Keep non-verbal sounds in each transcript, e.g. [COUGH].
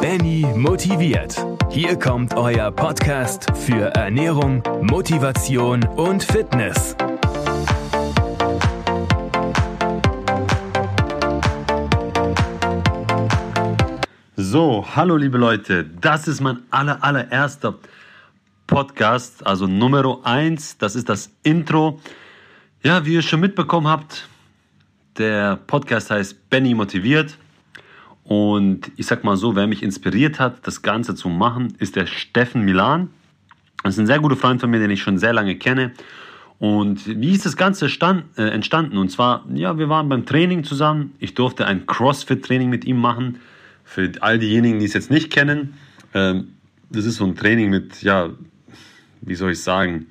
Benny motiviert. Hier kommt euer Podcast für Ernährung, Motivation und Fitness. So, hallo liebe Leute, das ist mein aller, allererster Podcast, also Nummer 1, das ist das Intro. Ja, wie ihr schon mitbekommen habt, der Podcast heißt Benny motiviert. Und ich sag mal so, wer mich inspiriert hat, das Ganze zu machen, ist der Steffen Milan. Das ist ein sehr guter Freund von mir, den ich schon sehr lange kenne. Und wie ist das Ganze stand, äh, entstanden? Und zwar, ja, wir waren beim Training zusammen. Ich durfte ein CrossFit-Training mit ihm machen. Für all diejenigen, die es jetzt nicht kennen, ähm, das ist so ein Training mit, ja, wie soll ich sagen,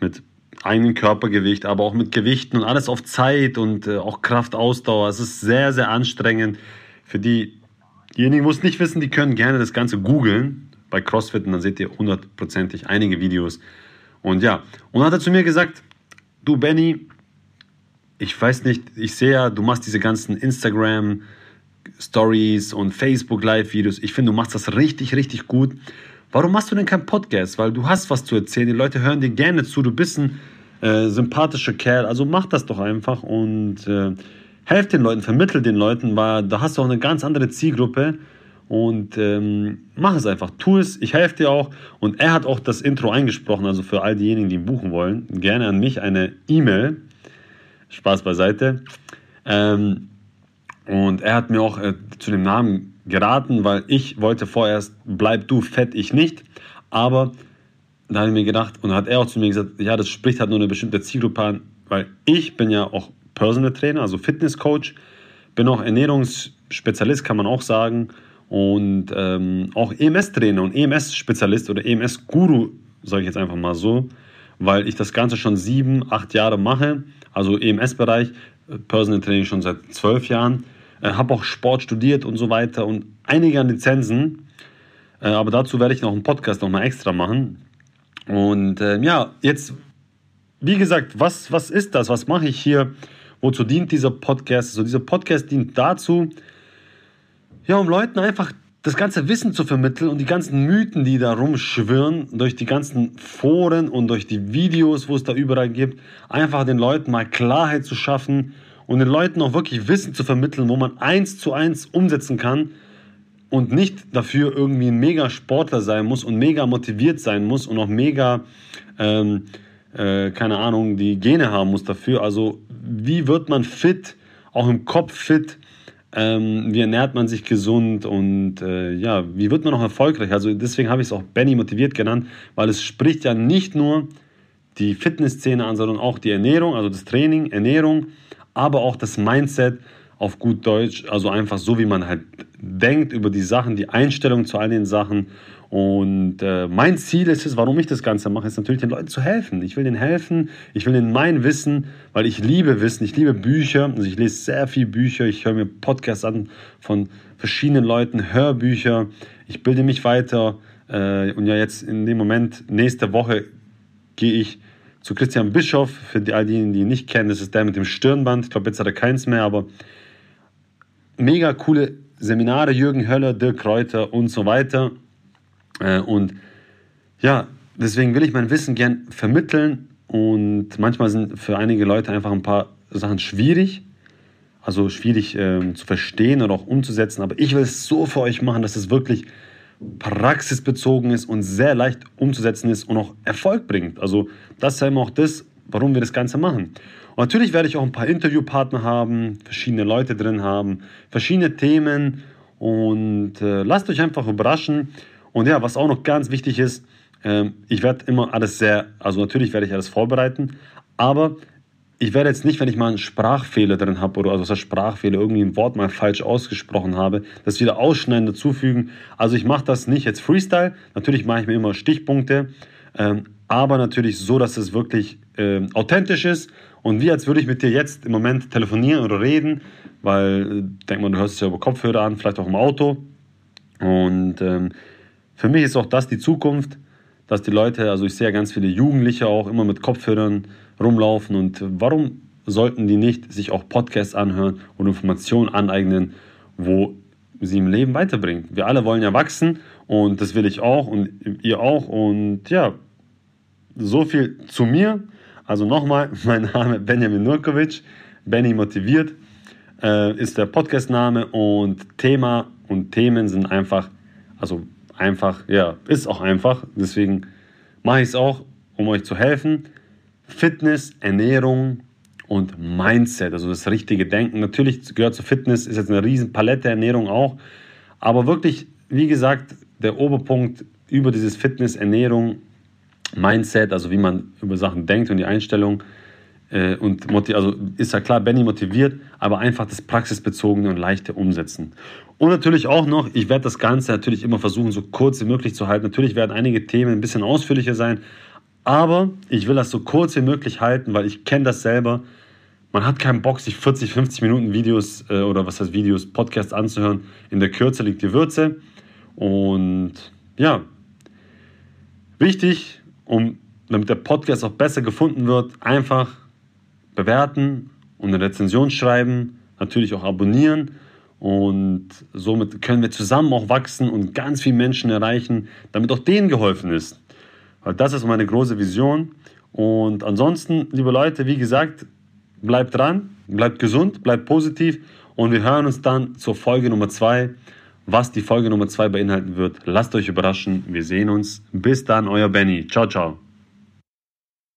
mit eigenem Körpergewicht, aber auch mit Gewichten und alles auf Zeit und äh, auch Kraftausdauer. Es ist sehr, sehr anstrengend. Für diejenigen, die es nicht wissen, die können gerne das Ganze googeln bei CrossFit und dann seht ihr hundertprozentig einige Videos. Und ja, und dann hat er zu mir gesagt, du Benny, ich weiß nicht, ich sehe ja, du machst diese ganzen Instagram Stories und Facebook Live Videos. Ich finde, du machst das richtig, richtig gut. Warum machst du denn keinen Podcast? Weil du hast was zu erzählen. Die Leute hören dir gerne zu. Du bist ein äh, sympathischer Kerl. Also mach das doch einfach und äh, helf den Leuten, vermittel den Leuten, weil da hast du auch eine ganz andere Zielgruppe. Und ähm, mach es einfach, tu es, ich helfe dir auch. Und er hat auch das Intro eingesprochen, also für all diejenigen, die buchen wollen, gerne an mich eine E-Mail. Spaß beiseite. Ähm, und er hat mir auch äh, zu dem Namen geraten, weil ich wollte vorerst, bleib du fett, ich nicht. Aber da habe ich mir gedacht, und hat er auch zu mir gesagt, ja, das spricht halt nur eine bestimmte Zielgruppe an, weil ich bin ja auch Personal Trainer, also Fitness Coach, bin auch Ernährungsspezialist, kann man auch sagen, und ähm, auch EMS-Trainer und EMS-Spezialist oder EMS-Guru, sage ich jetzt einfach mal so, weil ich das Ganze schon sieben, acht Jahre mache, also EMS-Bereich, Personal Training schon seit zwölf Jahren äh, habe auch Sport studiert und so weiter und einige Lizenzen. Äh, aber dazu werde ich noch einen Podcast nochmal extra machen. Und äh, ja, jetzt, wie gesagt, was, was ist das? Was mache ich hier? Wozu dient dieser Podcast? Also dieser Podcast dient dazu, ja, um Leuten einfach das ganze Wissen zu vermitteln und die ganzen Mythen, die da rumschwirren, durch die ganzen Foren und durch die Videos, wo es da überall gibt, einfach den Leuten mal Klarheit zu schaffen und den Leuten auch wirklich Wissen zu vermitteln, wo man eins zu eins umsetzen kann und nicht dafür irgendwie ein mega Sportler sein muss und mega motiviert sein muss und auch mega, ähm, äh, keine Ahnung, die Gene haben muss dafür. Also wie wird man fit, auch im Kopf fit? Ähm, wie ernährt man sich gesund und äh, ja, wie wird man auch erfolgreich? Also deswegen habe ich es auch Benny motiviert genannt, weil es spricht ja nicht nur die Fitnessszene an, sondern auch die Ernährung, also das Training, Ernährung, aber auch das Mindset auf gut Deutsch, also einfach so, wie man halt denkt über die Sachen, die Einstellung zu all den Sachen. Und äh, mein Ziel ist es, warum ich das Ganze mache, ist natürlich den Leuten zu helfen. Ich will denen helfen, ich will ihnen mein Wissen, weil ich liebe Wissen, ich liebe Bücher, also ich lese sehr viel Bücher, ich höre mir Podcasts an von verschiedenen Leuten, Hörbücher, ich bilde mich weiter. Äh, und ja, jetzt in dem Moment, nächste Woche gehe ich zu Christian Bischof, für die, all diejenigen, die ihn nicht kennen, das ist der mit dem Stirnband. Ich glaube, jetzt hat er keins mehr, aber mega coole Seminare, Jürgen Höller, Dirk Kräuter und so weiter. Äh, und ja, deswegen will ich mein Wissen gern vermitteln und manchmal sind für einige Leute einfach ein paar Sachen schwierig, also schwierig ähm, zu verstehen oder auch umzusetzen, aber ich will es so für euch machen, dass es wirklich praxisbezogen ist und sehr leicht umzusetzen ist und auch Erfolg bringt. Also das ist immer auch das, warum wir das Ganze machen. Und natürlich werde ich auch ein paar Interviewpartner haben, verschiedene Leute drin haben, verschiedene Themen und äh, lasst euch einfach überraschen. Und ja, was auch noch ganz wichtig ist, äh, ich werde immer alles sehr, also natürlich werde ich alles vorbereiten, aber ich werde jetzt nicht, wenn ich mal einen Sprachfehler drin habe oder also Sprachfehler, irgendwie ein Wort mal falsch ausgesprochen habe, das wieder ausschneiden, dazufügen. Also ich mache das nicht jetzt Freestyle. Natürlich mache ich mir immer Stichpunkte, ähm, aber natürlich so, dass es wirklich ähm, authentisch ist und wie als würde ich mit dir jetzt im Moment telefonieren oder reden, weil, äh, denk mal, du hörst es ja über Kopfhörer an, vielleicht auch im Auto. Und ähm, für mich ist auch das die Zukunft, dass die Leute, also ich sehe ja ganz viele Jugendliche auch immer mit Kopfhörern rumlaufen und warum sollten die nicht sich auch Podcasts anhören und Informationen aneignen, wo sie im Leben weiterbringt. Wir alle wollen ja wachsen und das will ich auch und ihr auch. Und ja, so viel zu mir. Also nochmal, [LAUGHS] mein Name Benjamin Nurkovic, Benny motiviert äh, ist der Podcast-Name und Thema und Themen sind einfach, also einfach, ja, ist auch einfach. Deswegen mache ich es auch, um euch zu helfen. Fitness, Ernährung und Mindset, also das richtige Denken. Natürlich gehört zu Fitness, ist jetzt eine riesen Palette, Ernährung auch. Aber wirklich, wie gesagt, der Oberpunkt über dieses Fitness, Ernährung, Mindset, also wie man über Sachen denkt und die Einstellung. Äh, und also ist ja klar, Benny motiviert, aber einfach das praxisbezogene und leichte Umsetzen. Und natürlich auch noch, ich werde das Ganze natürlich immer versuchen, so kurz wie möglich zu halten. Natürlich werden einige Themen ein bisschen ausführlicher sein, aber ich will das so kurz wie möglich halten, weil ich kenne das selber. Man hat keinen Bock, sich 40, 50 Minuten Videos äh, oder was heißt Videos, Podcasts anzuhören. In der Kürze liegt die Würze. Und ja, wichtig, um, damit der Podcast auch besser gefunden wird, einfach bewerten und eine Rezension schreiben, natürlich auch abonnieren. Und somit können wir zusammen auch wachsen und ganz viele Menschen erreichen, damit auch denen geholfen ist. Weil das ist meine große Vision. Und ansonsten, liebe Leute, wie gesagt, bleibt dran, bleibt gesund, bleibt positiv und wir hören uns dann zur Folge Nummer 2. Was die Folge Nummer 2 beinhalten wird, lasst euch überraschen. Wir sehen uns. Bis dann, euer Benny. Ciao, ciao.